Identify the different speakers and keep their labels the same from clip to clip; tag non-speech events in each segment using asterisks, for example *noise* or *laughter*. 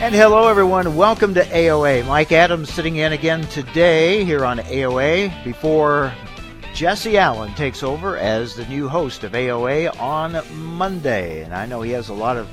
Speaker 1: And hello, everyone. Welcome to AOA. Mike Adams sitting in again today here on AOA before Jesse Allen takes over as the new host of AOA on Monday. And I know he has a lot of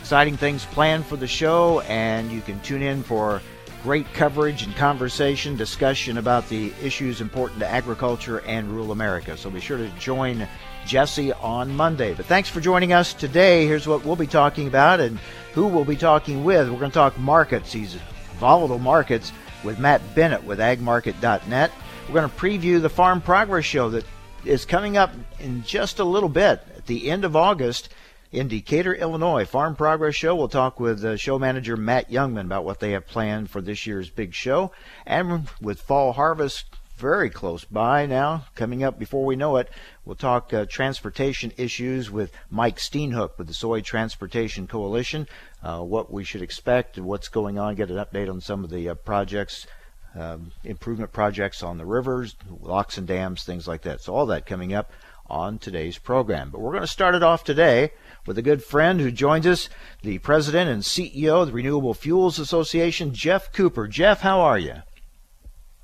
Speaker 1: exciting things planned for the show, and you can tune in for great coverage and conversation, discussion about the issues important to agriculture and rural America. So be sure to join Jesse on Monday. But thanks for joining us today. Here's what we'll be talking about and who we'll be talking with. We're going to talk markets, these volatile markets, with Matt Bennett with agmarket.net. We're going to preview the Farm Progress Show that is coming up in just a little bit at the end of August in Decatur, Illinois. Farm Progress Show. We'll talk with uh, show manager Matt Jungmann about what they have planned for this year's big show. And with Fall Harvest very close by now, coming up before we know it. We'll talk uh, transportation issues with Mike Steenhoek with the Soy Transportation Coalition, uh, what we should expect, and what's going on, get an update on some of the uh, projects, um, improvement projects on the rivers, locks and dams, things like that. So all that coming up on today's program. But we're going to start it off today with a good friend who joins us, the president and CEO of the Renewable Fuels Association, Geoff Cooper. Geoff, how are you?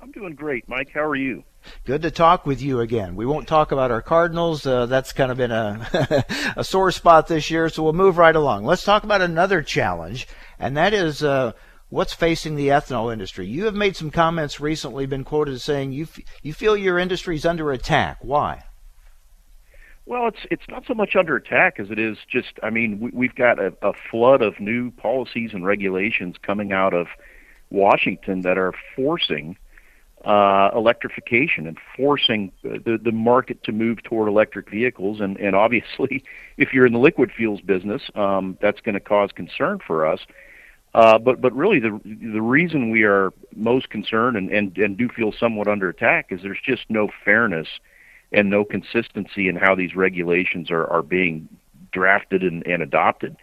Speaker 2: I'm doing great, Mike. How are you?
Speaker 1: Good to talk with you again. We won't talk about our Cardinals. Uh, that's kind of been a, *laughs* a sore spot this year, so we'll move right along. Let's talk about another challenge, and that is uh, what's facing the ethanol industry. You have made some comments recently, been quoted as saying you f- you feel your industry is under attack. Why?
Speaker 2: Well, it's it's not so much under attack as it is just. I mean, we, we've got a, a flood of new policies and regulations coming out of Washington that are forcing uh, electrification and forcing the, the market to move toward electric vehicles. And, and obviously, *laughs* if you're in the liquid fuels business, um, that's going to cause concern for us. Uh, but but really, the the reason we are most concerned and, and, and do feel somewhat under attack is there's just no fairness and no consistency in how these regulations are, are being drafted and, and adopted.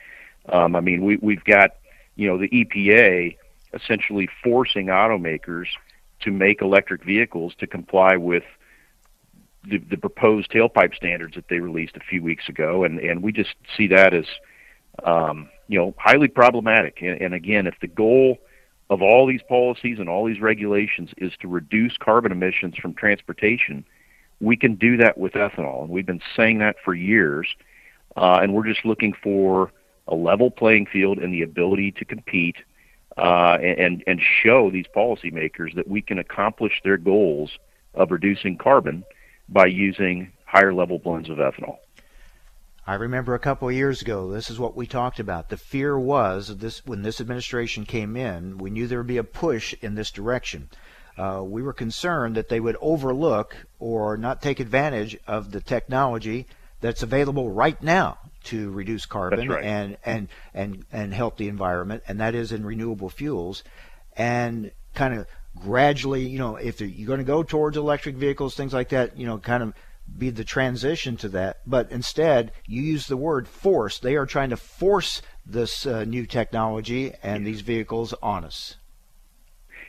Speaker 2: Um, I mean, we, we've got you know the EPA essentially forcing automakers to make electric vehicles to comply with the, the proposed tailpipe standards that they released a few weeks ago, and and we just see that as um, you know highly problematic. And, and again, if the goal of all these policies and all these regulations is to reduce carbon emissions from transportation, we can do that with ethanol, and we've been saying that for years. Uh, and we're just looking for a level playing field and the ability to compete uh, and and show these policymakers that we can accomplish their goals of reducing carbon by using higher level blends of ethanol.
Speaker 1: I remember a couple of years ago, this is what we talked about. The fear was this when this administration came in, we knew there would be a push in this direction. Uh, we were concerned that they would overlook or not take advantage of the technology that's available right now to reduce carbon
Speaker 2: right.
Speaker 1: and, and and and help the environment, and that is in renewable fuels, and kind of gradually, you know, if you're going to go towards electric vehicles, things like that, you know, kind of be the transition to that. But instead, you use the word force. They are trying to force this uh, new technology and these vehicles on us.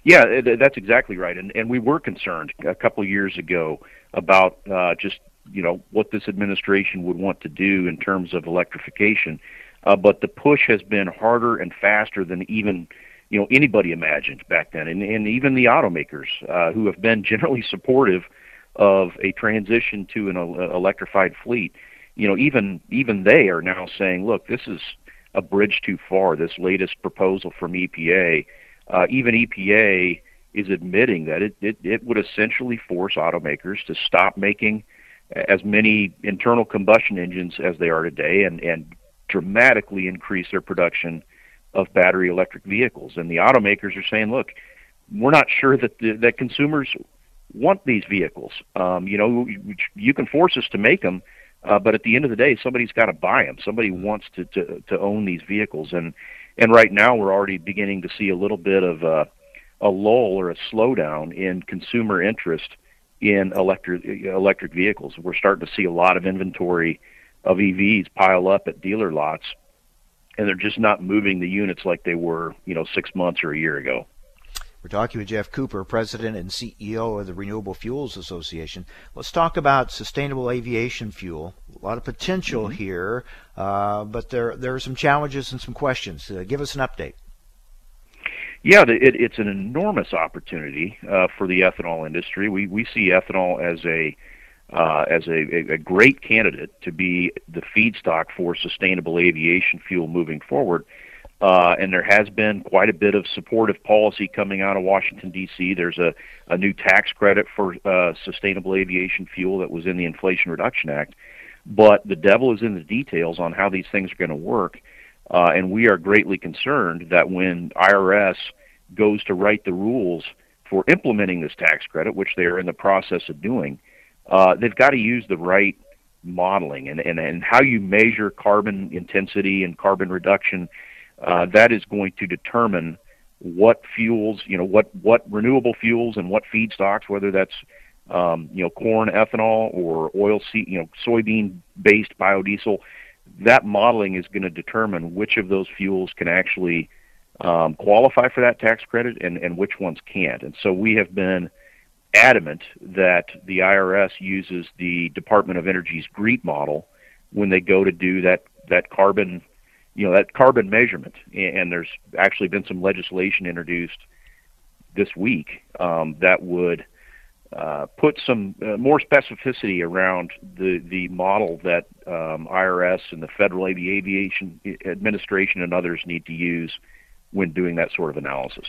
Speaker 2: Yeah, that's exactly right. And and we were concerned a couple of years ago about uh, just you know what this administration would want to do in terms of electrification. Uh, but the push has been harder and faster than even you know anybody imagined back then, and, and even the automakers uh, who have been *laughs* generally supportive of a transition to an uh, electrified fleet. You know, even even they are now saying, look, this is a bridge too far. This latest proposal from EPA, uh, even EPA is admitting that it, it it would essentially force automakers to stop making as many internal combustion engines as they are today and, and dramatically increase their production of battery electric vehicles. And the automakers are saying, look, we're not sure that the, that consumers want these vehicles. Um, you know, you can force us to make them, uh, but at the end of the day, somebody's got to buy them. Somebody wants to, to to own these vehicles, and and right now we're already beginning to see a little bit of uh, a lull or a slowdown in consumer interest in electric electric vehicles. We're starting to see a lot of inventory of EVs pile up at dealer lots, and they're just not moving the units like they were, you know, six months or a year ago.
Speaker 1: We're talking with Geoff Cooper, President and CEO of the Renewable Fuels Association. Let's talk about sustainable aviation fuel. A lot of potential mm-hmm. here, uh, but there there are some challenges and some questions. Uh, give us an update.
Speaker 2: Yeah, it, it's an enormous opportunity uh, for the ethanol industry. We we see ethanol as a uh, as a, a, great candidate to be the feedstock for sustainable aviation fuel moving forward. Uh, and there has been quite a bit of supportive policy coming out of Washington D.C. There's a, a new tax credit for uh, sustainable aviation fuel that was in the Inflation Reduction Act, but the devil is in the details on how these things are going to work. Uh, and we are greatly concerned that when IRS goes to write the rules for implementing this tax credit, which they are in the process of doing, uh, they've got to use the right modeling and, and, and how you measure carbon intensity and carbon reduction uh, that is going to determine what fuels, you know, what what renewable fuels and what feedstocks, whether that's um, you know corn ethanol or oil seed, you know, soybean based biodiesel. That modeling is going to determine which of those fuels can actually um, qualify for that tax credit and, and which ones can't. And so we have been adamant that the IRS uses the Department of Energy's GREET model when they go to do that that carbon you know that carbon measurement and there's actually been some legislation introduced this week um, that would uh, put some uh, more specificity around the the model that um, IRS and the Federal Aviation Administration and others need to use when doing that sort of analysis.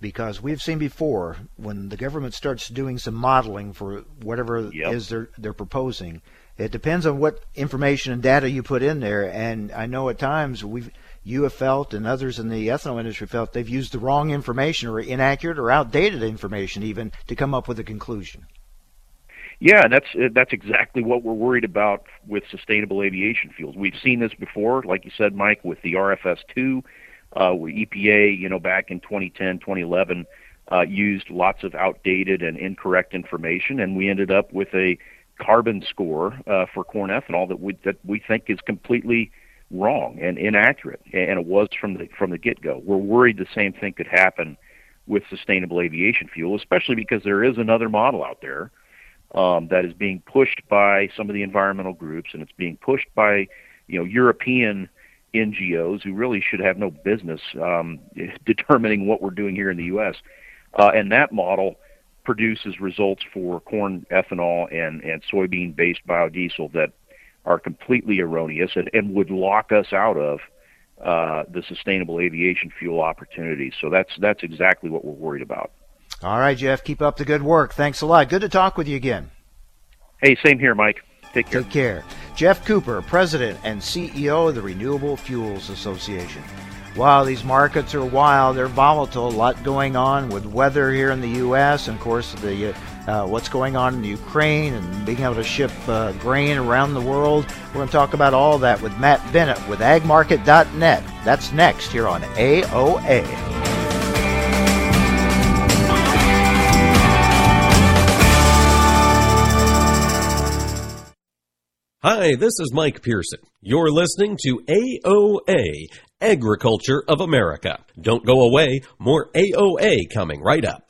Speaker 1: Because we've seen before when the government starts doing some modeling for whatever yep. is they're they're proposing, it depends on what information and data you put in there. And I know at times we've you have felt and others in the ethanol industry felt they've used the wrong information or inaccurate or outdated information even to come up with a conclusion.
Speaker 2: Yeah, that's that's exactly what we're worried about with sustainable aviation fuels. We've seen this before, like you said, Mike, with the RFS two, uh, where EPA, you know, back in 2010, 2011, uh, used lots of outdated and incorrect information, and we ended up with a carbon score uh, for corn ethanol that we that we think is completely wrong and inaccurate, and it was from the from the get go. We're worried the same thing could happen with sustainable aviation fuel, especially because there is another model out there um, that is being pushed by some of the environmental groups, and it's being pushed by you know European NGOs who really should have no business um, *laughs* determining what we're doing here in the U.S. Uh, and that model produces results for corn ethanol and, and soybean based biodiesel that are completely erroneous and, and would lock us out of uh, the sustainable aviation fuel opportunities. So that's that's exactly what we're worried about.
Speaker 1: All right, Geoff, keep up the good work. Thanks a lot. Good to talk with you again.
Speaker 2: Hey, same here, Mike. Take care.
Speaker 1: Take care. Geoff Cooper, President and CEO of the Renewable Fuels Association. Wow, these markets are wild. They're volatile. A lot going on with weather here in the U.S. and, of course, the uh, what's going on in Ukraine and being able to ship uh, grain around the world. We're going to talk about all that with Matt Bennett with AgMarket.net. That's next here on AOA.
Speaker 3: Hi, this is Mike Pearson. You're listening to AOA, Agriculture of America. Don't go away, more AOA coming right up.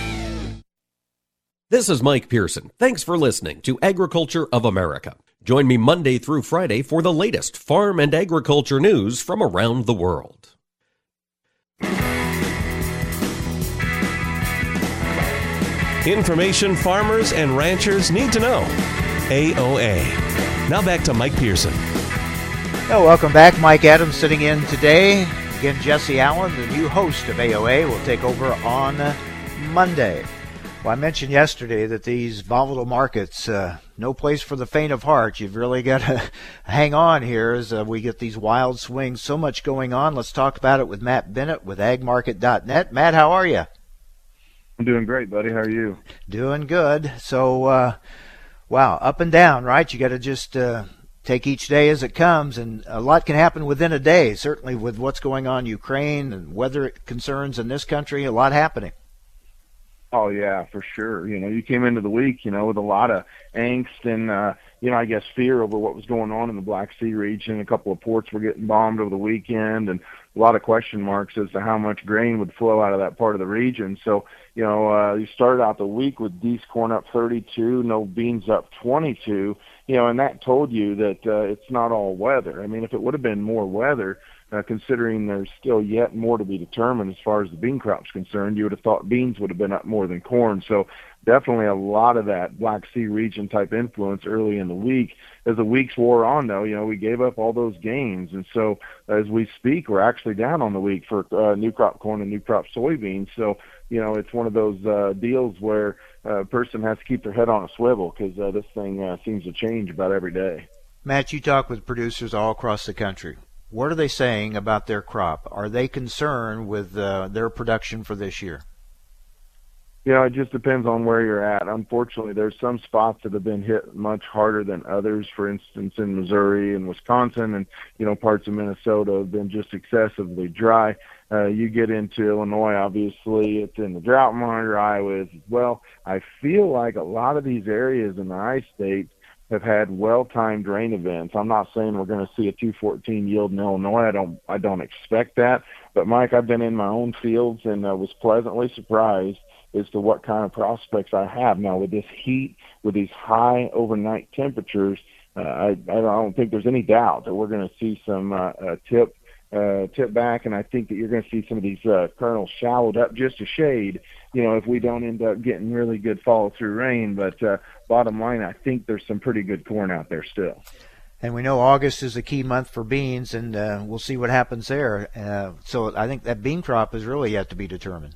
Speaker 3: This is Mike Pearson. Thanks for listening to Agriculture of America. Join me Monday through Friday for the latest farm and agriculture news from around the world.
Speaker 4: Information farmers and ranchers need to know. AOA. Now back to Mike Pearson.
Speaker 1: Oh, welcome back. Mike Adams sitting in today. Again, Jesse Allen, the new host of AOA, will take over on Monday. Well, I mentioned yesterday that these volatile markets, uh, no place for the faint of heart. You've really got to *laughs* hang on here as uh, we get these wild swings. So much going on. Let's talk about it with Matt Bennett with agmarket.net. Matt, how are you?
Speaker 5: I'm doing great, buddy. How are you?
Speaker 1: Doing good. So, uh, wow, up and down, right? You got to just uh, take each day as it comes, and a lot can happen within a day. Certainly, with what's going on in Ukraine and weather concerns in this country, a lot happening.
Speaker 5: Oh yeah, for sure. You know, you came into the week, you know, with a lot of angst and uh, you know, I guess fear over what was going on in the Black Sea region. A couple of ports were getting bombed over the weekend and a lot of question marks as to how much grain would flow out of that part of the region. So, you know, uh, you started out the week with Dees corn up 32, no beans up 22, you know, and that told you that uh, it's not all weather. I mean, if it would have been more weather, uh, considering there's still yet more to be determined as far as the bean crop's concerned. You would have thought beans would have been up more than corn. So definitely a lot of that Black Sea region type influence early in the week. As the weeks wore on, though, you know, we gave up all those gains. And so as we speak, we're actually down on the week for uh, new crop corn and new crop soybeans. So, you know, it's one of those uh, deals where a person has to keep their head on a swivel because uh, this thing uh, seems to change about every day.
Speaker 1: Matt, you talk with producers all across the country what are they saying about their crop? Are they concerned with uh, their production for this year?
Speaker 5: Yeah, it just depends on where you're at. Unfortunately, there's some spots that have been hit much harder than others. For instance, in Missouri and Wisconsin, and you know parts of Minnesota have been just excessively dry. Uh, you get into Illinois, obviously, it's in the drought monitor. Iowa as well. I feel like a lot of these areas in the I states have had well-timed rain events. I'm not saying we're going to see a 214 yield in Illinois. I don't I don't expect that. But Mike, I've been in my own fields and uh, was pleasantly surprised as to what kind of prospects I have now with this heat, with these high overnight temperatures. Uh, I, I don't think there's any doubt that we're going to see some uh, uh, tip uh, tip back, and I think that you're going to see some of these uh, kernels shallowed up just a shade. You know, if we don't end up getting really good follow through rain, but uh, bottom line, I think there's some pretty good corn out there still.
Speaker 1: And we know August is a key month for beans, and uh, we'll see what happens there. Uh, so I think that bean crop is really yet to be determined.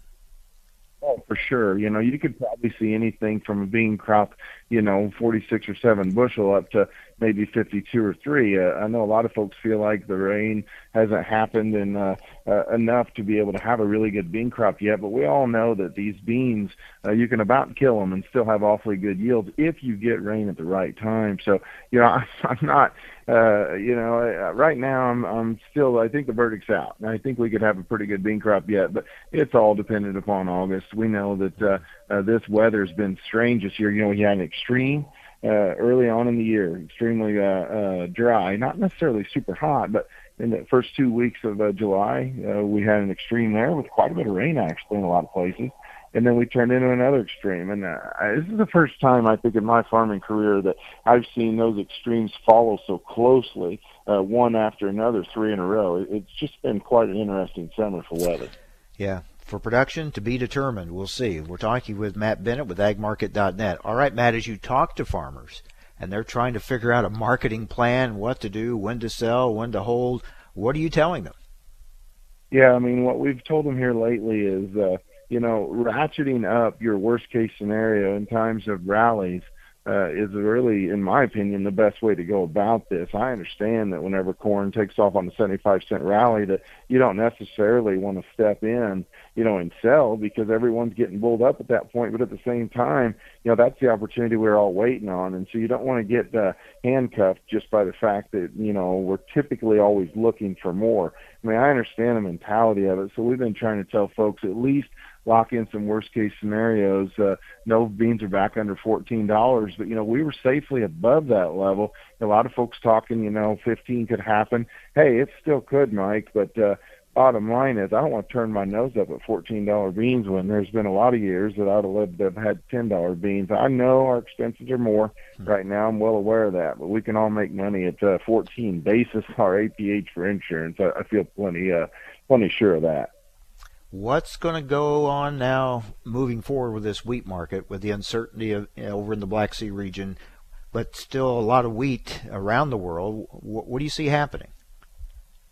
Speaker 5: Oh, for sure. You know, you could probably see anything from a bean crop, you know, 46 or 7 bushel up to maybe 52 or 3. Uh, I know a lot of folks feel like the rain hasn't happened and uh, uh, enough to be able to have a really good bean crop yet, but we all know that these beans, uh, you can about kill them and still have awfully good yields if you get rain at the right time. So, you know, *laughs* I'm not uh, you know, uh, right now I'm I'm still I think the verdict's out. I think we could have a pretty good bean crop yet, but it's all dependent upon August. We know that uh, uh, this weather's been strange this year. You know, we had an extreme early on in the year, extremely uh, uh, dry, not necessarily super hot, but in the first two weeks of uh, July, uh, we had an extreme there with quite a bit of rain actually in a lot of places and then we turned into another extreme. And uh, this is the first time I think in my farming career that I've seen those extremes follow so closely, uh, one after another, three in a row. It's just been quite an interesting summer for weather.
Speaker 1: Yeah. For production to be determined, we'll see. We're talking with Matt Bennett with agmarket.net. All right, Matt, as you talk to farmers and they're trying to figure out a marketing plan, what to do, when to sell, when to hold, what are you telling them?
Speaker 5: Yeah, I mean, what we've told them here lately is, uh, you know, ratcheting up your worst case scenario in times of rallies uh, is really, in my opinion, the best way to go about this. I understand that whenever corn takes off on the 75 cent rally, that you don't necessarily want to step in, you know, and sell because everyone's getting bulled up at that point. But at the same time, you know, that's the opportunity we're all waiting on, and so you don't want to get uh, handcuffed just by the fact that you know we're typically always looking for more. I mean, I understand the mentality of it, so we've been trying to tell folks at least lock in some worst case scenarios. Uh, no beans are back under fourteen dollars, but you know we were safely above that level. A lot of folks talking, you know, fifteen could happen. Hey, it still could, Mike, but uh, bottom line is I don't want to turn my nose up at fourteen dollar beans when there's been a lot of years that I'd have loved to have had ten dollar beans. I know our expenses are more hmm. right now. I'm well aware of that, but we can all make money at uh, fourteen basis our APH for insurance. I, I feel plenty uh plenty sure of that
Speaker 1: what's going to go on now moving forward with this wheat market with the uncertainty of, you know, over in the Black Sea region, but still a lot of wheat around the world. What, what do you see happening?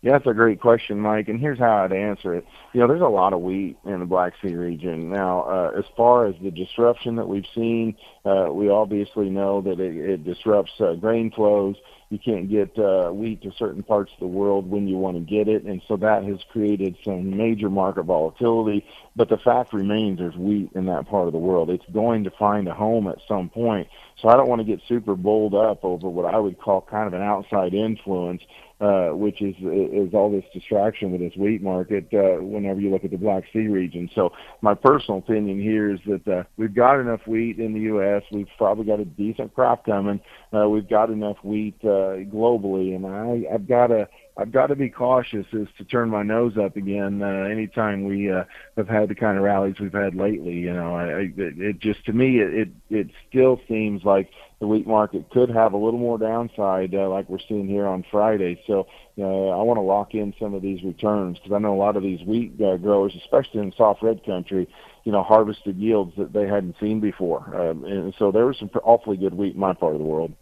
Speaker 5: Yeah, that's a great question, Mike. And here's how I'd answer it. You know, there's a lot of wheat in the Black Sea region. Now, uh, as far as the disruption that we've seen, uh, we obviously know that it, it disrupts uh, grain flows. You can't get uh, wheat to certain parts of the world when you want to get it, and so that has created some major market volatility. But the fact remains there's wheat in that part of the world. It's going to find a home at some point. So I don't want to get super bulled up over what I would call kind of an outside influence uh, which is is all this distraction with this wheat market uh, whenever you look at the Black Sea region. So my personal opinion here is that uh, we've got enough wheat in the U.S. We've probably got a decent crop coming. Uh, we've got enough wheat uh, globally, and I, I've got to I've got to be cautious as to turn my nose up again uh, anytime we uh, have had the kind of rallies we've had lately. You know, I, it, it just to me it, it it still seems like the wheat market could have a little more downside, uh, like we're seeing here on Friday. So uh, I want to lock in some of these returns because I know a lot of these wheat uh, growers, especially in soft red country, you know, harvested yields that they hadn't seen before, um, and so there was some awfully good wheat in my part of the world.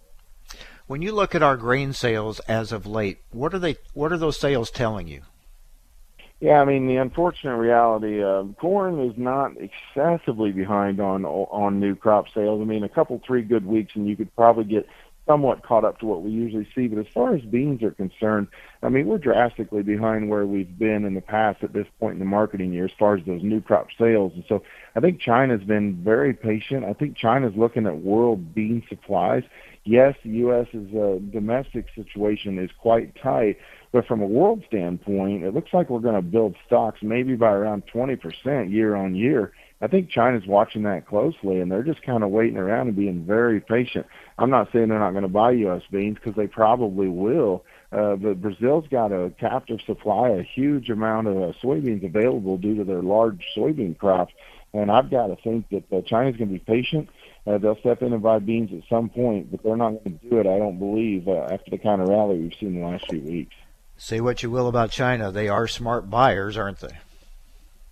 Speaker 1: When you look at our grain sales as of late, what are they? What are those sales telling you?
Speaker 5: Yeah, I mean the unfortunate reality, uh, corn is not excessively behind on on new crop sales. I mean, a couple three good weeks, and you could probably get somewhat caught up to what we usually see. But as far as beans are concerned, I mean, we're drastically behind where we've been in the past at this point in the marketing year as far as those new crop sales. And so I think China's been very patient. I think China's looking at world bean supplies yes, the U.S.'s uh, domestic situation is quite tight, but from a world standpoint, it looks like we're going to build stocks maybe by around 20% year on year. I think China's watching that closely, and they're just kind of waiting around and being very patient. I'm not saying they're not going to buy U.S. beans because they probably will, uh, but Brazil's got a captive supply, a huge amount of uh, soybeans available due to their large soybean crops. And I've got to think that uh, China's going to be patient. Uh, they'll step in and buy beans at some point, but they're not going to do it, I don't believe, uh, after the kind of rally we've seen the last few weeks.
Speaker 1: Say what you will about China, they are smart buyers, aren't they?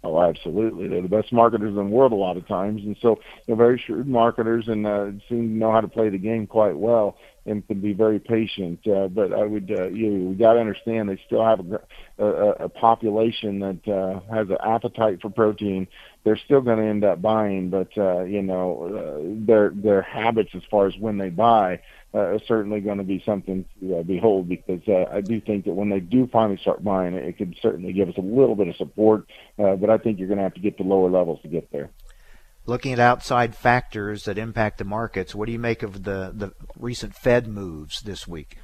Speaker 5: Oh, absolutely. They're the best marketers in the world a lot of times, and so they're very shrewd marketers and uh, seem to know how to play the game quite well and can be very patient. Uh, but I would, uh, you know, we got to understand they still have a, a, a population that uh, has an appetite for protein. They're still going to end up buying, but uh, you know uh, their their habits as far as when they buy uh, is certainly going to be something to uh, behold because uh, I do think that when they do finally start buying it, it could certainly give us a little bit of support. Uh, but I think you're going to have to get to lower levels to get there.
Speaker 1: Looking at outside factors that impact the markets, what do you make of the, the recent Fed moves this week?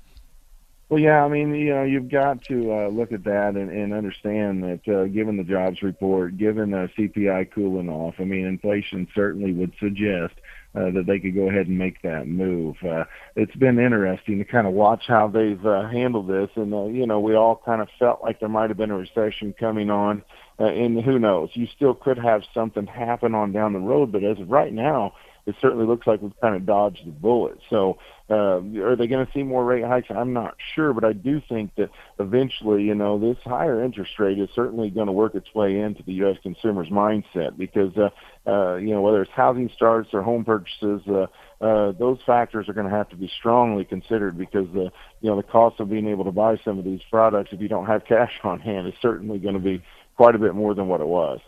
Speaker 5: Well, yeah, I mean, you know, you've got to uh, look at that and, and understand that uh, given the jobs report, given the CPI cooling off, I mean, inflation certainly would suggest uh, that they could go ahead and make that move. Uh, it's been interesting to kind of watch how they've uh, handled this, and uh, you know, we all kind of felt like there might have been a recession coming on, uh, and who knows? You still could have something happen on down the road, but as of right now, it certainly looks like we've kind of dodged the bullet. So, uh, are they going to see more rate hikes? I'm not sure, but I do think that eventually, you know, this higher interest rate is certainly going to work its way into the U.S. consumer's mindset because, uh, uh, you know, whether it's housing starts or home purchases, uh, uh, those factors are going to have to be strongly considered because the, you know, the cost of being able to buy some of these products if you don't have cash *laughs* on hand is certainly going to be quite a bit more than what it was.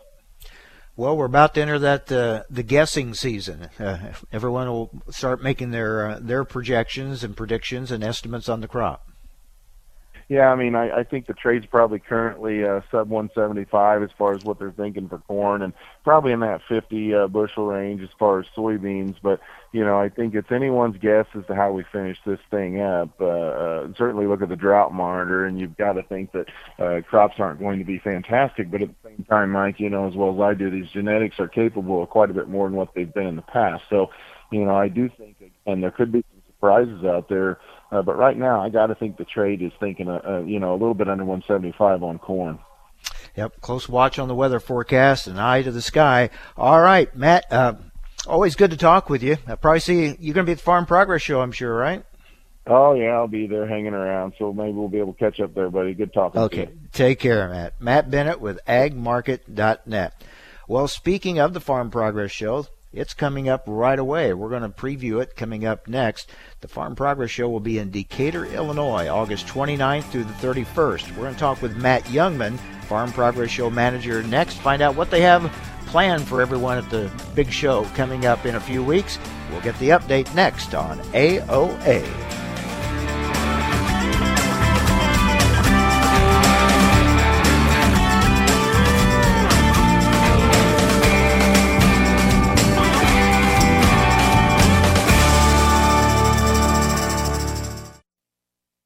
Speaker 1: Well, we're about to enter that uh, the guessing season. Uh, everyone will start making their uh, their projections and predictions and estimates on the crop.
Speaker 5: Yeah, I mean, I, I think the trade's probably currently uh, sub 175 as far as what they're thinking for corn, and probably in that 50 uh, bushel range as far as soybeans. But you know, I think it's anyone's guess as to how we finish this thing up. Uh, uh, certainly, look at the drought monitor, and you've got to think that uh, crops aren't going to be fantastic. But at the same time, Mike, you know as well as I do, these genetics are capable of quite a bit more than what they've been in the past. So, you know, I do think, and there could be some surprises out there uh, but right now, I got to think the trade is thinking, uh, uh, you know, a little bit under 175 on corn.
Speaker 1: Yep, close watch on the weather forecast and eye to the sky. All right, Matt. Uh, always good to talk with you. I probably see you're going to be at the Farm Progress Show, I'm sure, right?
Speaker 5: Oh yeah, I'll be there hanging around, so maybe we'll be able to catch up there, buddy. Good talking
Speaker 1: okay.
Speaker 5: to you.
Speaker 1: Take care, Matt. Matt Bennett with agmarket.net. Well, speaking of the Farm Progress Show, it's coming up right away. We're going to preview it coming up next. The Farm Progress Show will be in Decatur, Illinois, August 29th through the 31st. We're going to talk with Matt Jungmann, Farm Progress Show manager, next. Find out what they have planned for everyone at the big show coming up in a few weeks. We'll get the update next on AOA.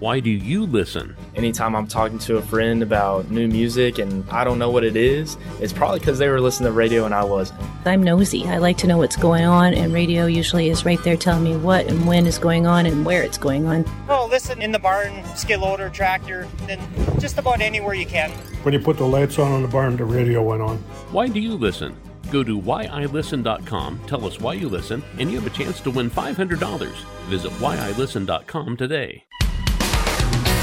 Speaker 6: Why do you listen?
Speaker 7: Anytime I'm talking to a friend about new music and I don't know what it is, it's probably because they were listening to radio and I wasn't.
Speaker 8: I'm nosy. I like to know what's going on, and radio usually is right there telling me what and when is going on and where it's going on.
Speaker 9: Well, listen in the barn, skid loader, tractor, and just about anywhere you can.
Speaker 10: When you put the lights on on the barn, the radio went on.
Speaker 6: Why do you listen? Go to whyilisten.com, tell us why you listen, and you have a chance to win $500. Visit whyilisten.com today.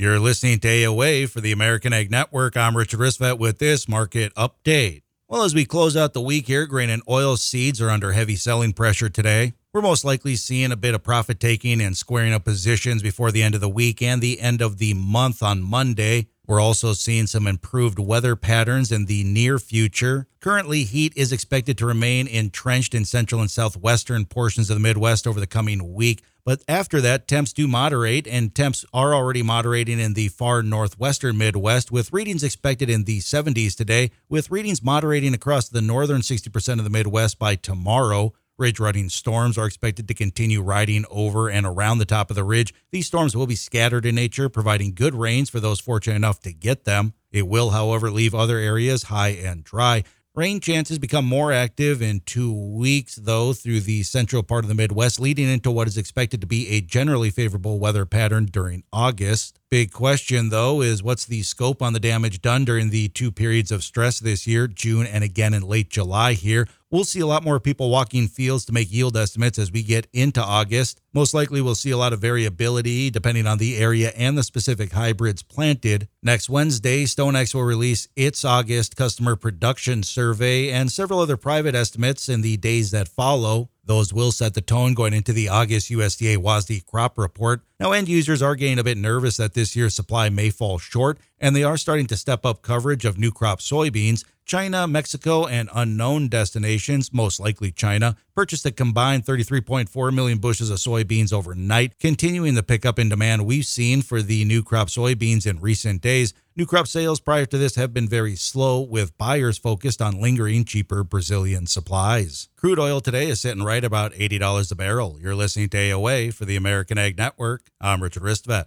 Speaker 11: You're listening to AOA for the American Ag Network. I'm Richard Ristvet with this market update. Well, as we close out the week here, grain and oil seeds are under heavy selling pressure today. We're most likely seeing a bit of profit taking and squaring up positions before the end of the week and the end of the month on Monday. We're also seeing some improved weather patterns in the near future. Currently, heat is expected to remain entrenched in central and southwestern portions of the Midwest over the coming week. But after that, temps do moderate, and temps are already moderating in the far northwestern Midwest, with readings expected in the 70s today, with readings moderating across the northern 60% of the Midwest by tomorrow. Ridge running storms are expected to continue riding over and around the top of the ridge. These storms will be scattered in nature, providing good rains for those fortunate enough to get them. It will, however, leave other areas high and dry. Rain chances become more active in two weeks, though, through the central part of the Midwest, leading into what is expected to be a generally favorable weather pattern during August. Big question, though, is what's the scope on the damage done during the two periods of stress this year, June and again in late July here? We'll see a lot more people walking fields to make yield estimates as we get into August. Most likely, we'll see a lot of variability depending on the area and the specific hybrids planted. Next Wednesday, StoneX will release its August customer production survey and several other private estimates in the days that follow. Those will set the tone going into the August USDA WASDE crop report. Now, end users are getting a bit nervous that this year's supply may fall short, and they are starting to step up coverage of new crop soybeans. China, Mexico, and unknown destinations, most likely China, purchased a combined 33.4 million bushels of soybeans overnight, continuing the pickup in demand we've seen for the new crop soybeans in recent days. New crop sales prior to this have been very slow, with buyers focused on lingering cheaper Brazilian supplies. Crude oil today is sitting right about $80 a barrel. You're listening to AOA for the American Ag Network. I'm Richard Ristvet.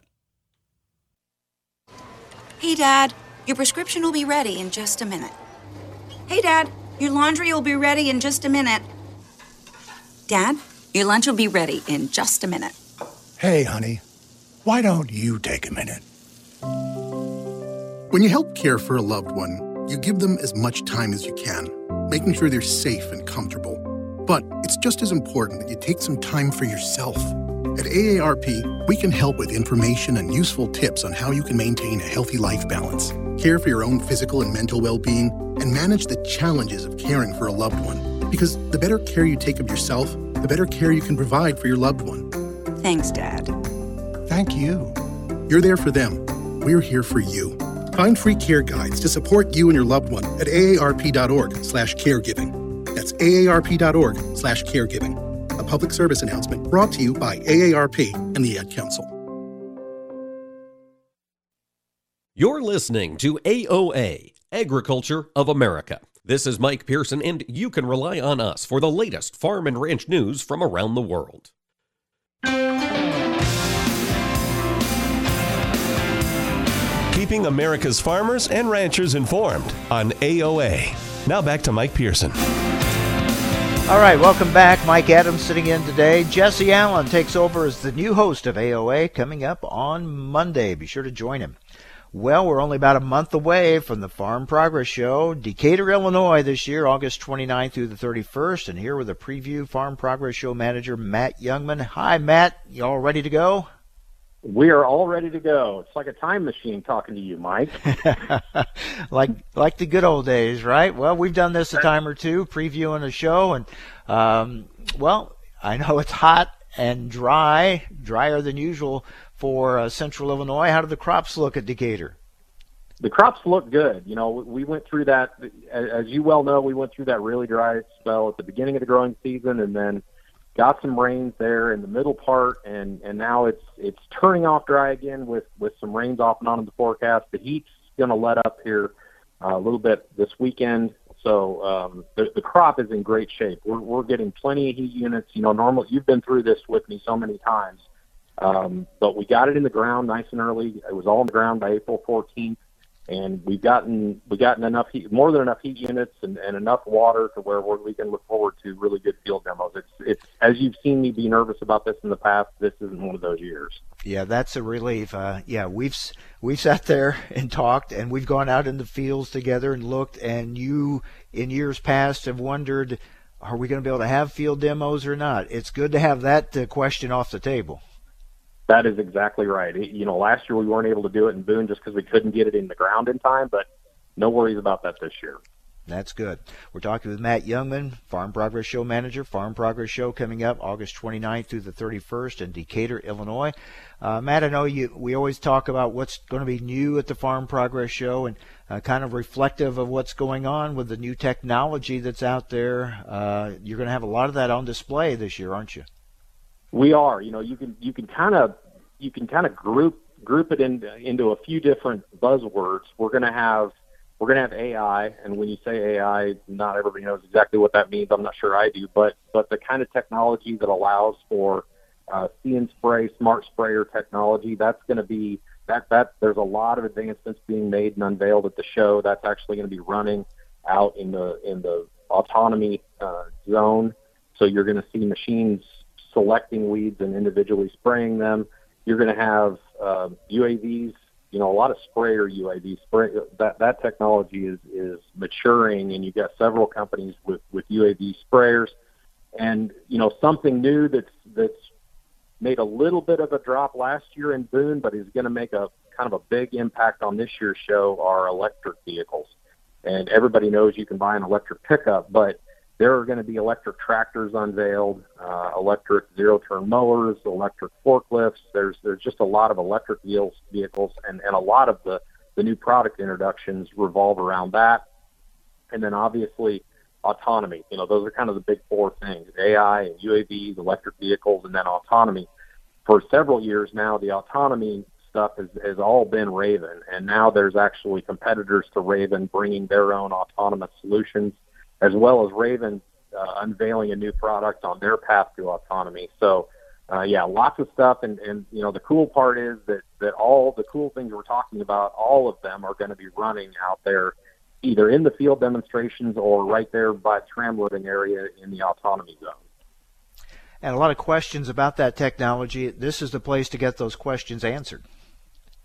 Speaker 12: Hey, Dad, your prescription will be ready in just a minute. Hey, Dad, your laundry will be ready in just a minute. Dad, your lunch will be ready in just a minute.
Speaker 13: Hey, honey, why don't you take a minute?
Speaker 14: When you help care for a loved one, you give them as much time as you can, making sure they're safe and comfortable. But it's just as important that you take some time for yourself. At AARP, we can help with information and useful tips on how you can maintain a healthy life balance, care for your own physical and mental well being, and manage the challenges of caring for a loved one. Because the better care you take of yourself, the better care you can provide for your loved one.
Speaker 12: Thanks, Dad.
Speaker 13: Thank you.
Speaker 14: You're there for them. We're here for you. Find free care guides to support you and your loved one at aarp.org slash caregiving. That's aarp.org slash caregiving. A public service announcement brought to you by AARP and the Ad Council.
Speaker 3: You're listening to AOA, Agriculture of America. This is Mike Pearson, and you can rely on us for the latest farm and ranch news from around the world.
Speaker 4: Keeping America's farmers and ranchers informed on AOA. Now back to Mike Pearson.
Speaker 1: All right, welcome back. Mike Adams sitting in today. Jesse Allen takes over as the new host of AOA coming up on Monday. Be sure to join him. Well, we're only about a month away from the Farm Progress Show, Decatur, Illinois, this year, August 29th through the 31st. And here with a preview, Farm Progress Show manager Matt Jungmann. Hi, Matt. You all ready to go?
Speaker 15: We are all ready to go. It's like a time machine talking to you, Mike. *laughs*
Speaker 1: like like the good old days, right? Well, we've done this a time or two, previewing a show, and um, well, I know it's hot and dry, drier than usual for uh, Central Illinois. How do the crops look at Decatur?
Speaker 15: The crops look good. You know, we went through that, as you well know, we went through that really dry spell at the beginning of the growing season, and then got some rains there in the middle part, and and now it's it's turning off dry again with with some rains off and on in the forecast. The heat's going to let up here uh, a little bit this weekend, so um, the, the crop is in great shape. We're we're getting plenty of heat units. You know, normal. You've been through this with me so many times, um, but we got it in the ground nice and early. It was all in the ground by April 14th and we've gotten we gotten enough heat, more than enough heat units and, and enough water to where we can look forward to really good field demos. It's it's as you've seen me be nervous about this in the past. This isn't one of those years.
Speaker 1: Yeah, that's a relief. Uh, yeah, we've we've sat there and talked, and we've gone out in the fields together and looked. And you, in years past, have wondered, are we going to be able to have field demos or not? It's good to have that uh, question off the table.
Speaker 15: That is exactly right. You know, last year we weren't able to do it in Boone just because we couldn't get it in the ground in time, but no worries about that this year.
Speaker 1: That's good. We're talking with Matt Jungmann, Farm Progress Show manager. Farm Progress Show coming up August 29th through the 31st in Decatur, Illinois. Uh, Matt, I know you. We always talk about what's going to be new at the Farm Progress Show and uh, kind of reflective of what's going on with the new technology that's out there. Uh, you're going to have a lot of that on display this year, aren't you?
Speaker 15: We are. You know, you can you can kind of you can kind of group group it into into a few different buzzwords. We're going to have we're going to have AI, and when you say AI, not everybody knows exactly what that means. I'm not sure I do, but but the kind of technology that allows for uh, see and spray, smart sprayer technology, that's going to be that that there's a lot of advancements being made and unveiled at the show. That's actually going to be running out in the in the autonomy uh, zone. So you're going to see machines selecting weeds and individually spraying them. You're going to have uh, UAVs you know, a lot of sprayer UAV spray that that technology is is maturing, and you've got several companies with with UAV sprayers, and you know something new that's that's made a little bit of a drop last year in Boone, but is going to make a kind of a big impact on this year's show are electric vehicles. And everybody knows you can buy an electric pickup, but there are going to be electric tractors unveiled, uh, electric zero-turn mowers, electric forklifts. There's there's just a lot of electric vehicles, and and a lot of the the new product introductions revolve around that. And then obviously autonomy. You know, those are kind of the big four things: AI and UAVs, electric vehicles, and then autonomy. For several years now, the autonomy stuff has, has all been Raven, and now there's actually competitors to Raven bringing their own autonomous solutions as well as Raven uh, unveiling a new product on their path to autonomy. So, uh, yeah, lots of stuff. And, and, you know, the cool part is that, that all the cool things we're talking about, all of them are going to be running out there either in the field demonstrations or right there by the tram loading area in the autonomy zone.
Speaker 1: And a lot of questions about that technology. This is the place to get those questions answered.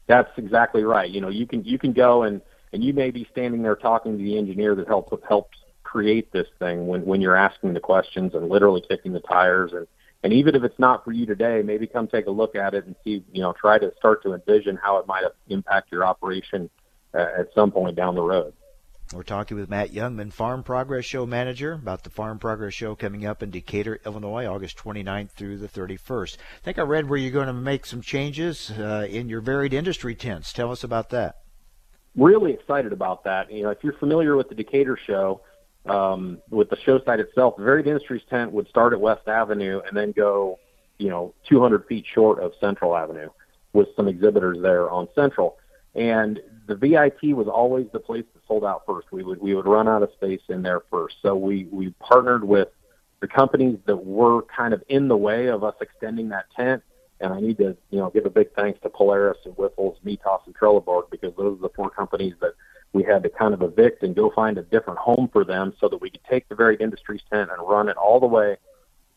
Speaker 15: That's exactly right. You know, you can you can go and and you may be standing there talking to the engineer that helped helps create this thing when when you're asking the questions and literally kicking the tires and and even if it's not for you today, maybe come take a look at it and see, you know, try to start to envision how it might impact your operation uh, at some point down the road.
Speaker 1: We're talking with Matt Jungmann, Farm Progress Show manager, about the Farm Progress Show coming up in Decatur, Illinois, August 29th through the 31st. I think I read where you're going to make some changes uh, in your varied industry tents. Tell us about that.
Speaker 15: Really excited about that. You know, if you're familiar with the Decatur Show, um, with the show site itself, the Varied Industries tent would start at West Avenue and then go, you know, 200 feet short of Central Avenue with some exhibitors there on Central. And the VIP was always the place that sold out first. We would we would run out of space in there first. So we we partnered with the companies that were kind of in the way of us extending that tent. And I need to, you know, give a big thanks to Polaris and Wyffels, Mitas, and Trelleborg because those are the four companies that we had to kind of evict and go find a different home for them so that we could take the varied industries tent and run it all the way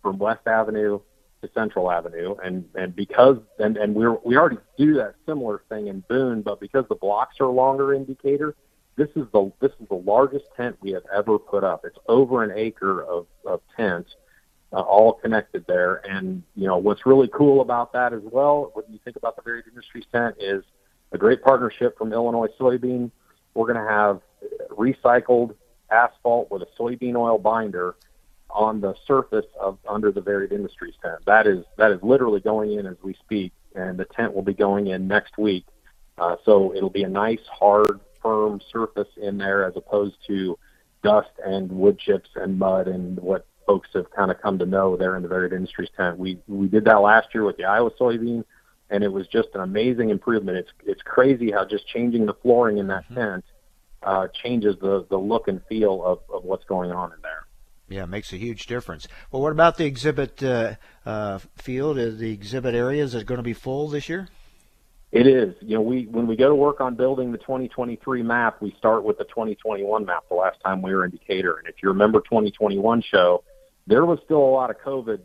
Speaker 15: from West Avenue to Central Avenue. And and because and and we we already do that similar thing in Boone, but because the blocks are longer in Decatur, this is the this is the largest tent we have ever put up. It's over an acre of of tents. Uh, all connected there, and you know what's really cool about that as well. When you think about the varied industries tent, is a great partnership from Illinois Soybean we're going to have recycled asphalt with a soybean oil binder on the surface of under the varied industries tent. That is that is literally going in as we speak, and the tent will be going in next week. Uh, so it'll be a nice, hard, firm surface in there as opposed to dust and wood chips and mud and what folks have kind of come to know there in the varied industries tent. We we did that last year with the Iowa soybean and it was just an amazing improvement. It's it's crazy how just changing the flooring in that mm-hmm. tent uh, changes the the look and feel of, of what's going on in there.
Speaker 1: Yeah, it makes a huge difference. Well, what about the exhibit uh, uh, field? Is the exhibit area is it going to be full this year?
Speaker 15: It is. You know, we when we go to work on building the 2023 map, we start with the 2021 map. The last time we were in Decatur, and if you remember 2021 show, there was still a lot of COVID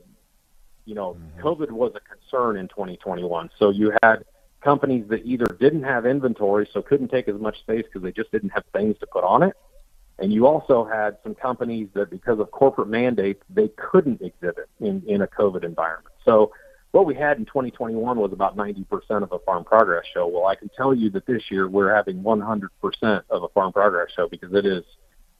Speaker 15: you know, mm-hmm. COVID was a concern in 2021. So you had companies that either didn't have inventory, so couldn't take as much space because they just didn't have things to put on it. And you also had some companies that, because of corporate mandates, they couldn't exhibit in, in a COVID environment. So what we had in 2021 was about 90% of a farm progress show. Well, I can tell you that this year we're having 100% of a farm progress show because it is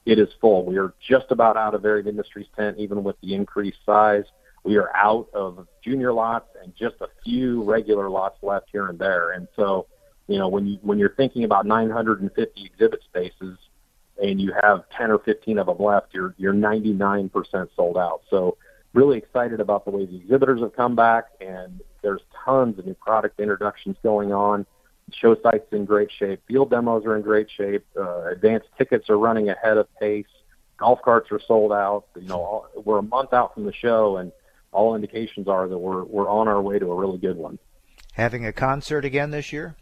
Speaker 15: it is full. We are just about out of Varied Industries tent, even with the increased size. We are out of junior lots and just a few regular lots left here and there. And so, you know, when you when you're thinking about 950 exhibit spaces and you have 10 or 15 of them left, you're you're 99% sold out. So, really excited about the way the exhibitors have come back, and there's tons of new product introductions going on. Show site's in great shape. Field demos are in great shape. Uh, advanced tickets are running ahead of pace. Golf carts are sold out. You know, all, we're a month out from the show, and all indications are that we're we're on our way to a really good one.
Speaker 1: Having a concert again this year?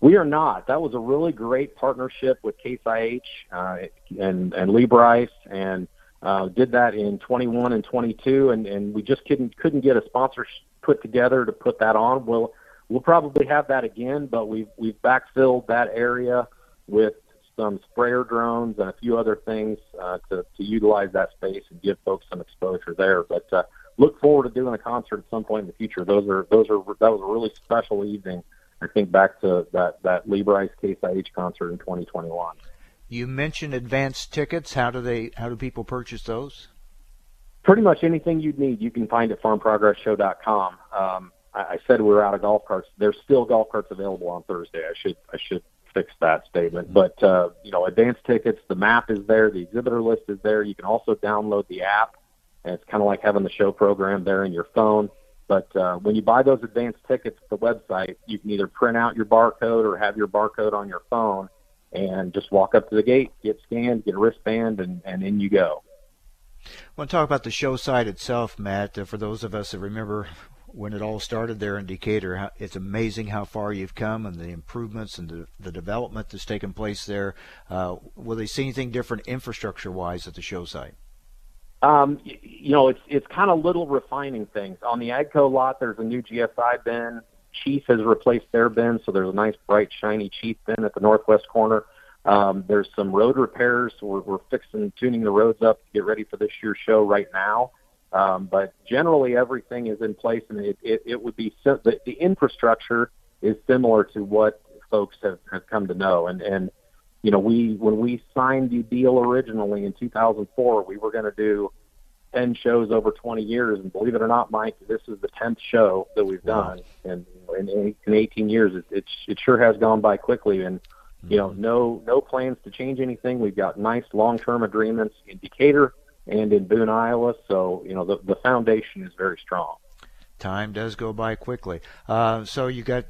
Speaker 15: We are not. That was a really great partnership with Case IH uh, and and Lee Brice, and uh, did that in 21 and 22, and and we just couldn't couldn't get a sponsor put together to put that on. We'll we'll probably have that again, but we've we've backfilled that area with some sprayer drones and a few other things uh, to to utilize that space and give folks some exposure there. But uh, look forward to doing a concert at some point in the future. Those are those are that was a really special evening. I think back to that that Brice Case IH concert in 2021.
Speaker 1: You mentioned advanced tickets. How do they? How do people purchase those?
Speaker 15: Pretty much anything you'd need, you can find at farmprogressshow.com. Um, I, I said we were out of golf carts. There's still golf carts available on Thursday. I should I should fix that statement. But uh, you know, advanced tickets. The map is there. The exhibitor list is there. You can also download the app and it's kind of like having the show program there in your phone. But uh, when you buy those advanced tickets at the website, you can either print out your barcode or have your barcode on your phone and just walk up to the gate, get scanned, get a wristband, and, and in you go.
Speaker 1: I want to talk about the show site itself, Matt. Uh, for those of us that remember when it all started there in Decatur, it's amazing how far you've come and the improvements and the, the development that's taken place there. Uh, will they see anything different infrastructure-wise at the show site?
Speaker 15: Um, you know, it's it's kind of little refining things. On the Agco lot, there's a new GSI bin. Chief has replaced their bin, so there's a nice, bright, shiny Chief bin at the northwest corner. Um, there's some road repairs. We're, we're fixing, tuning the roads up to get ready for this year's show right now. Um, but generally, everything is in place, and it, it, it would be the, the infrastructure is similar to what folks have, have come to know. And and you know, we when we signed the deal originally in 2004, we were going to do 10 shows over 20 years, and believe it or not, Mike, this is the 10th show that we've done, and in, in 18 years, it, it it sure has gone by quickly, and you know,
Speaker 1: Mm-hmm.
Speaker 15: no no plans to change anything. We've got nice long-term agreements in Decatur and in Boone, Iowa, so you know the the foundation is very strong.
Speaker 1: Time does go by quickly. Uh, so you got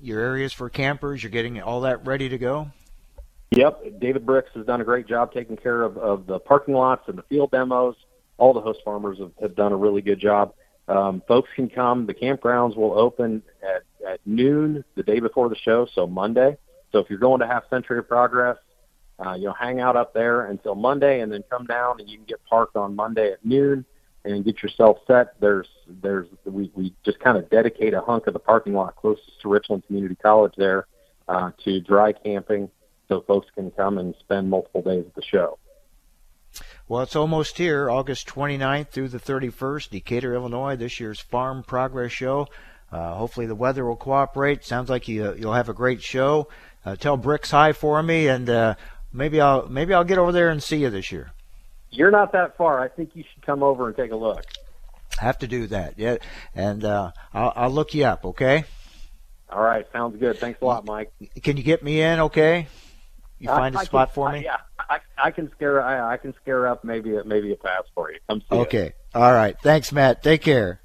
Speaker 1: your areas for campers. You're getting all that ready to go.
Speaker 15: Yep, David Bricks has done a great job taking care of, of the parking lots and the field demos. All the host farmers have, have done a really good job. Um, folks can come. The campgrounds will open at, at noon the day before the show, so Monday. So if you're going to Half Century of Progress, uh, you know, hang out up there until Monday, and then come down, and you can get parked on Monday at noon and get yourself set. There's there's we we just kind of dedicate a hunk of the parking lot closest to Richland Community College there uh, to dry camping, so folks can come and spend multiple days at the show.
Speaker 1: Well, it's almost here, August 29th through the 31st, Decatur, Illinois. This year's Farm Progress Show. Uh, hopefully the weather will cooperate. Sounds like you you'll have a great show. Uh, tell Bricks hi for me, and uh, maybe I'll maybe I'll get over there and see you this year.
Speaker 15: You're not that far. I think you should come over and take a look.
Speaker 1: Have to do that, yeah. And uh, I'll, I'll look you up, okay?
Speaker 15: All right, sounds good. Thanks a lot, Mike.
Speaker 1: Can you get me in, okay? You find a
Speaker 15: I
Speaker 1: spot
Speaker 15: can,
Speaker 1: for
Speaker 15: I-
Speaker 1: me?
Speaker 15: yeah, I, I can scare I, I can scare up maybe a, maybe a pass for you. Come see
Speaker 1: Okay.
Speaker 15: It.
Speaker 1: All right. Thanks, Matt. Take care.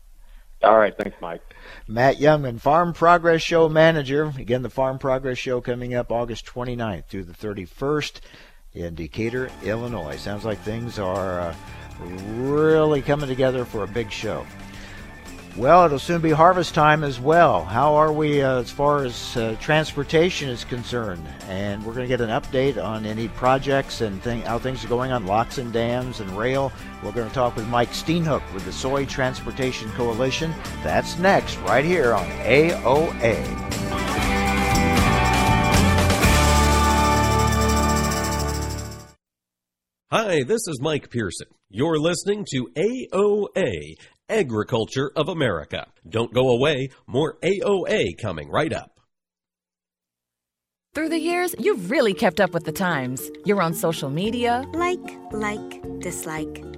Speaker 15: All right, thanks, Mike.
Speaker 1: Matt Jungmann, Farm Progress Show manager. Again, the Farm Progress Show coming up August 29th through the 31st in Decatur, Illinois. Sounds like things are uh, really coming together for a big show. Well, it'll soon be harvest time as well. How are we uh, as far as uh, transportation is concerned? And we're going to get an update on any projects and thing, how things are going on locks and dams and rail. We're going to talk with Mike Steenhoek with the Soy Transportation Coalition. That's next, right here on AOA.
Speaker 16: Hi, this is Mike Pearson. You're listening to AOA, Agriculture of America. Don't go away, more AOA coming right up.
Speaker 17: Through the years, you've really kept up with the times. You're on social media.
Speaker 18: Like, like, dislike,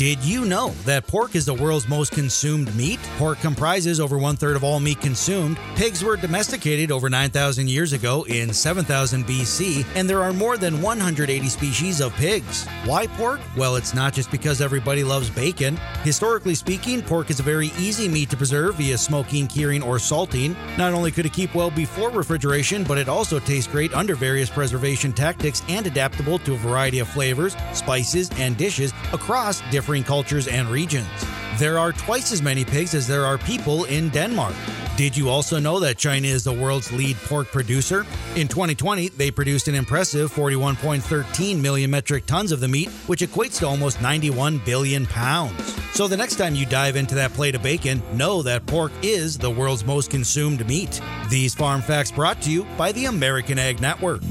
Speaker 11: Did you know that pork is the world's most consumed meat? Pork comprises over one third of all meat consumed. Pigs were domesticated over 9,000 years ago in 7000 BC, and there are more than 180 species of pigs. Why pork? Well, it's not just because everybody loves bacon. Historically speaking, pork is a very easy meat to preserve via smoking, curing, or salting. Not only could it keep well before refrigeration, but it also tastes great under various preservation tactics and adaptable to a variety of flavors, spices, and dishes across different cultures and regions. There are twice as many pigs as there are people in Denmark. Did you also know that China is the world's lead pork producer? In 2020, they produced an impressive 41.13 million metric tons of the meat, which equates to almost 91 billion pounds. So the next time you dive into that plate of bacon, know that pork is the world's most consumed meat. These farm facts brought to you by the American Ag Network.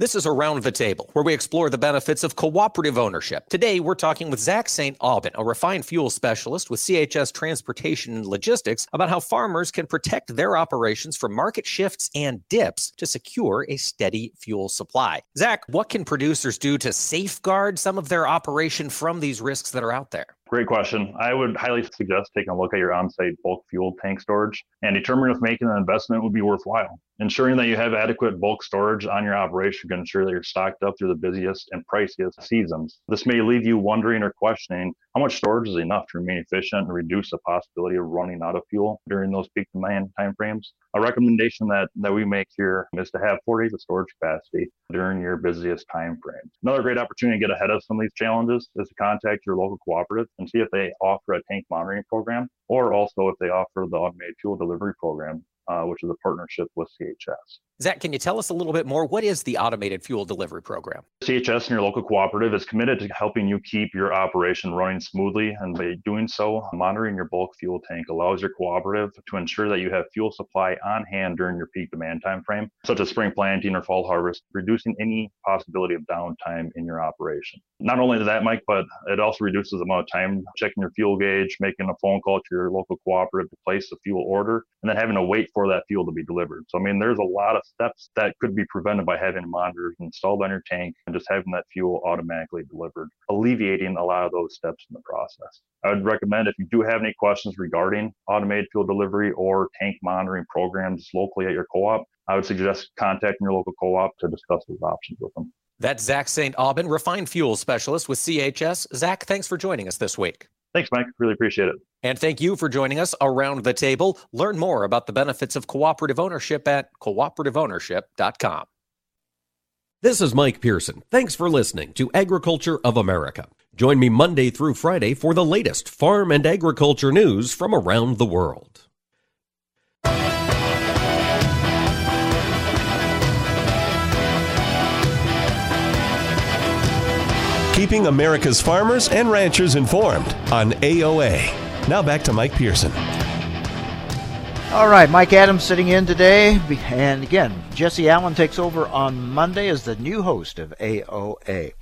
Speaker 16: This is Around the Table, where we explore the benefits of cooperative ownership. Today, we're talking with Zach St. Aubin, a refined fuel specialist with CHS Transportation and Logistics, about how farmers can protect their operations from market shifts and dips to secure a steady fuel supply. Zach, what can producers do to safeguard some of their operation from these risks that are out there?
Speaker 19: Great question. I would highly suggest taking a look at your on-site bulk fuel tank storage and determine if making an investment would be worthwhile. Ensuring that you have adequate bulk storage on your operation can ensure that you're stocked up through the busiest and priciest seasons. This may leave you wondering or questioning how much storage is enough to remain efficient and reduce the possibility of running out of fuel during those peak demand timeframes. A recommendation that, that we make here is to have four days of storage capacity during your busiest time frames. Another great opportunity to get ahead of some of these challenges is to contact your local cooperative and see if they offer a tank monitoring program or also if they offer the automated fuel delivery program, uh, which is a partnership with CHS.
Speaker 16: Zach, can you tell us a little bit more? What is the automated fuel delivery program?
Speaker 19: CHS and your local cooperative is committed to helping you keep your operation running smoothly. And by doing so, monitoring your bulk fuel tank allows your cooperative to ensure that you have fuel supply on hand during your peak demand time frame, such as spring planting or fall harvest, reducing any possibility of downtime in your operation. Not only that, Mike, but it also reduces the amount of time checking your fuel gauge, making a phone call to your local cooperative to place a fuel order, and then having to wait for that fuel to be delivered. So, I mean, there's a lot of steps that could be prevented by having monitors installed on your tank and just having that fuel automatically delivered, alleviating a lot of those steps in the process. I would recommend if you do have any questions regarding automated fuel delivery or tank monitoring programs locally at your co op, I would suggest contacting your local co op to discuss those options with them.
Speaker 16: That's Zach St. Aubin, refined fuel specialist with CHS. Zach, thanks for joining us this week.
Speaker 19: Thanks, Mike. Really appreciate it.
Speaker 16: And thank you for joining us around the table. Learn more about the benefits of cooperative ownership at cooperativeownership.com.
Speaker 3: This is Mike Pearson. Thanks for listening to Agriculture of America. Join me Monday through Friday for the latest farm and agriculture news from around the world.
Speaker 4: Keeping America's farmers and ranchers informed on AOA. Now back to Mike Pearson.
Speaker 1: All right, Mike Adams sitting in today. And again, Jesse Allen takes over on Monday as the new host of AOA.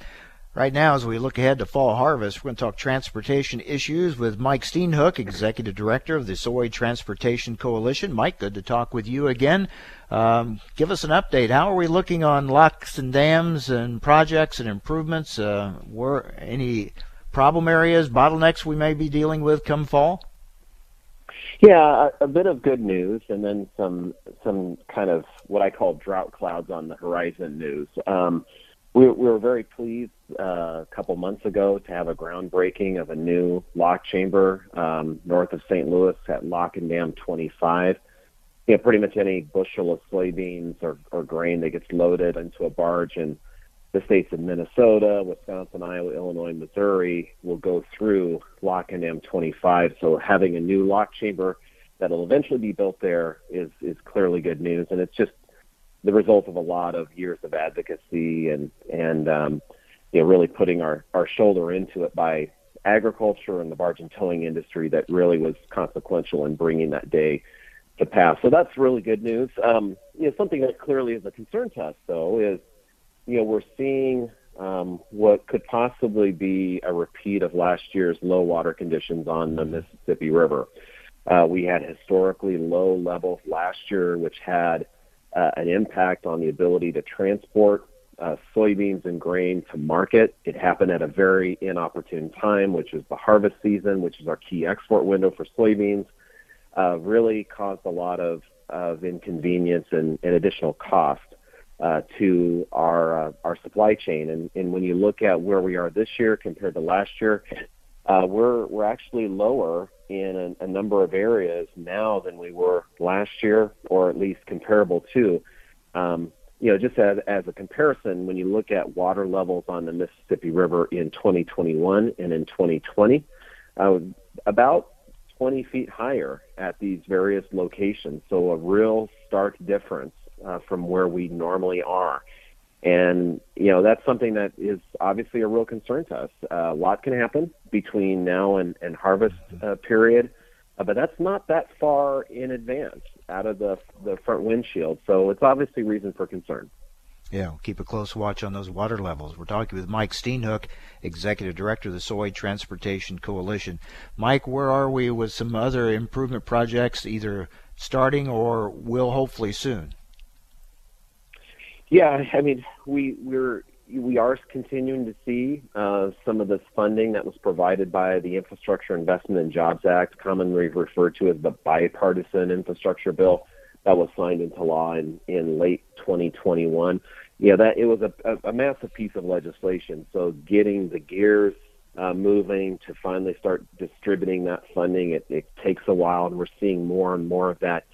Speaker 1: Right now, as we look ahead to fall harvest, we're going to talk transportation issues with Mike Steenhoek, Executive Director of the Soy Transportation Coalition. Mike, good to talk with you again. Um, give us an update. How are we looking on locks and dams and projects and improvements? Uh, were any problem areas, bottlenecks we may be dealing with come fall?
Speaker 20: Yeah, a, a bit of good news, and then some some kind of what I call drought clouds on the horizon news. Um, we, we were very pleased uh, a couple months ago to have a groundbreaking of a new lock chamber um, north of St. Louis at Lock and Dam 25. You know, pretty much any bushel of soybeans or, or grain that gets loaded into a barge in the states of Minnesota, Wisconsin, Iowa, Illinois, Missouri will go through Lock and Dam 25. So having a new lock chamber that'll eventually be built there is is clearly good news, and it's just the result of a lot of years of advocacy and and um, you know really putting our our shoulder into it by agriculture and the barge towing industry that really was consequential in bringing that day to pass. So that's really good news. Um, you know, something that clearly is a concern to us, though, is you know, we're seeing um, what could possibly be a repeat of last year's low water conditions on the Mississippi River. Uh, we had historically low levels last year, which had uh, an impact on the ability to transport uh, soybeans and grain to market. It happened at a very inopportune time, which is the harvest season, which is our key export window for soybeans. Uh, really caused a lot of, of inconvenience and, and additional cost uh, to our uh, our supply chain. And, and when you look at where we are this year compared to last year, uh, we're we're actually lower in a, a number of areas now than we were last year, or at least comparable to. Um, you know, just as, as a comparison, when you look at water levels on the Mississippi River in 2021 and in 2020, uh, about 20 feet higher at these various locations. So a real stark difference uh, from where we normally are. And, you know, that's something that is obviously a real concern to us. Uh, a lot can happen between now and, and harvest uh, period, uh, but that's not that far in advance out of the, the front windshield. So it's obviously reason for concern.
Speaker 1: Yeah, keep a close watch on those water levels. We're talking with Mike Steenhoek, Executive Director of the Soy Transportation Coalition. Mike, where are we with some other improvement projects, either starting or will hopefully soon?
Speaker 20: Yeah, I mean, we we're we are continuing to see uh, some of this funding that was provided by the Infrastructure Investment and Jobs Act, commonly referred to as the bipartisan infrastructure bill that was signed into law in, in late 2021. Yeah, that it was a, a, a massive piece of legislation. So getting the gears uh, moving to finally start distributing that funding, it, it takes a while, and we're seeing more and more of that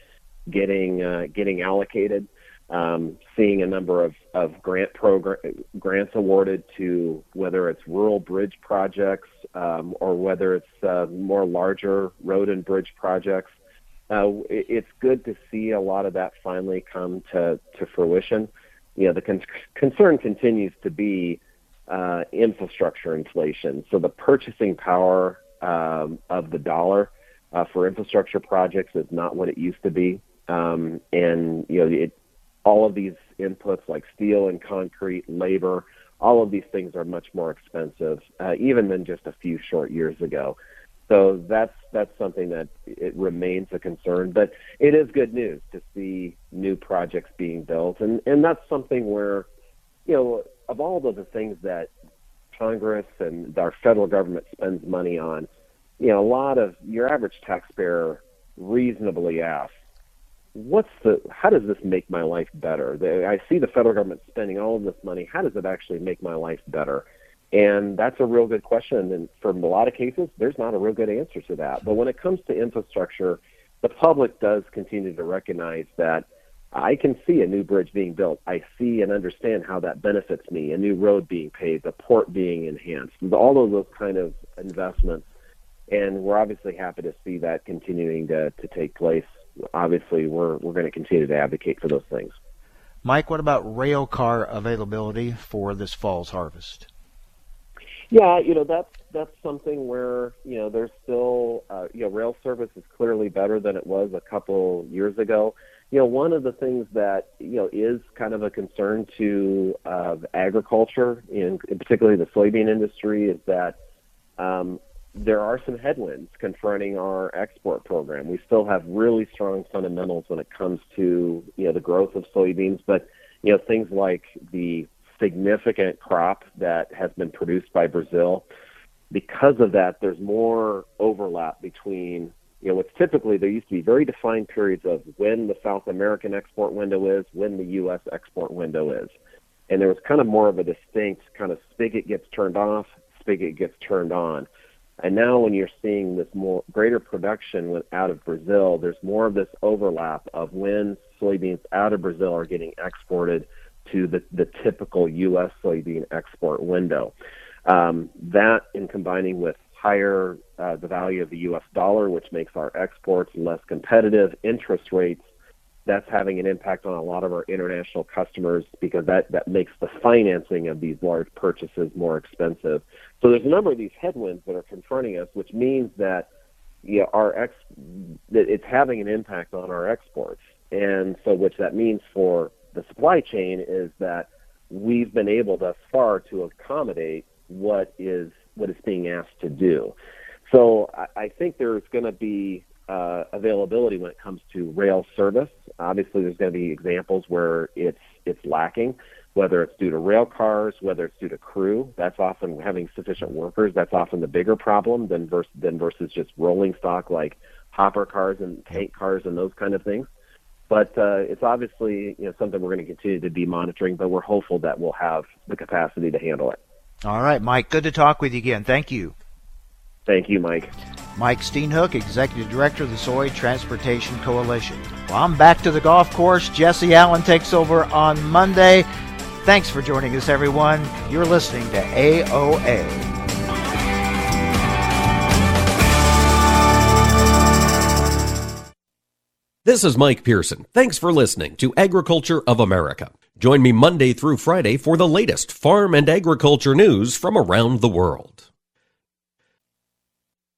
Speaker 20: getting uh, getting allocated um, seeing a number of, of grant program grants awarded to whether it's rural bridge projects um, or whether it's uh, more larger road and bridge projects. Uh, it's good to see a lot of that finally come to, to fruition. You know, the con- concern continues to be uh, infrastructure inflation. So the purchasing power um, of the dollar uh, for infrastructure projects is not what it used to be. Um, and you know, it, all of these inputs like steel and concrete, labor, all of these things are much more expensive, uh, even than just a few short years ago. So that's that's something that it remains a concern, but it is good news to see new projects being built, and and that's something where, you know, of all of the things that Congress and our federal government spends money on, you know, a lot of your average taxpayer reasonably asks, what's the how does this make my life better i see the federal government spending all of this money how does it actually make my life better and that's a real good question and for a lot of cases there's not a real good answer to that but when it comes to infrastructure the public does continue to recognize that I can see a new bridge being built. I see and understand how that benefits me. A new road being paved, a port being enhanced, all of those kind of investments. And we're obviously happy to see that continuing to, to take place. Obviously, we're we're going to continue to advocate for those things.
Speaker 1: Mike, what about rail car availability for this fall's harvest?
Speaker 20: Yeah, you know that's that's something where you know there's still uh, you know rail service is clearly better than it was a couple years ago. You know, one of the things that you know is kind of a concern to uh, agriculture, in, in particularly the soybean industry, is that um, there are some headwinds confronting our export program. We still have really strong fundamentals when it comes to you know the growth of soybeans, but you know things like the significant crop that has been produced by Brazil. Because of that, there's more overlap between you know what's typically there used to be very defined periods of when the South American export window is, when the U.S. export window is, and there was kind of more of a distinct kind of spigot gets turned off, spigot gets turned on and now when you're seeing this more greater production with, out of Brazil, there's more of this overlap of when soybeans out of Brazil are getting exported to the, the typical U.S. soybean export window. Um, that, in combining with higher uh, the value of the U.S. dollar, which makes our exports less competitive, interest rates that's having an impact on a lot of our international customers because that, that makes the financing of these large purchases more expensive. So there's a number of these headwinds that are confronting us, which means that you know, our ex that it's having an impact on our exports. And so which that means for the supply chain is that we've been able thus far to accommodate what is what is being asked to do. So I, I think there's going to be uh, availability when it comes to rail service. Obviously, there's going to be examples where it's it's lacking, whether it's due to rail cars, whether it's due to crew. That's often having sufficient workers. That's often the bigger problem than versus than versus just rolling stock like hopper cars and tank cars and those kind of things. But uh, it's obviously you know something we're going to continue to be monitoring. But we're hopeful that we'll have the capacity to handle it.
Speaker 1: All right, Mike. Good to talk with you again. Thank you.
Speaker 20: Thank you, Mike.
Speaker 1: Mike Steenhoek, Executive Director of the Soy Transportation Coalition. Well, I'm back to the golf course. Jesse Allen takes over on Monday. Thanks for joining us, everyone. You're listening to AOA.
Speaker 16: This is Mike Pearson. Thanks for listening to Agriculture of America. Join me Monday through Friday for the latest farm and agriculture news from around the world.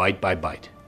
Speaker 21: bite by bite.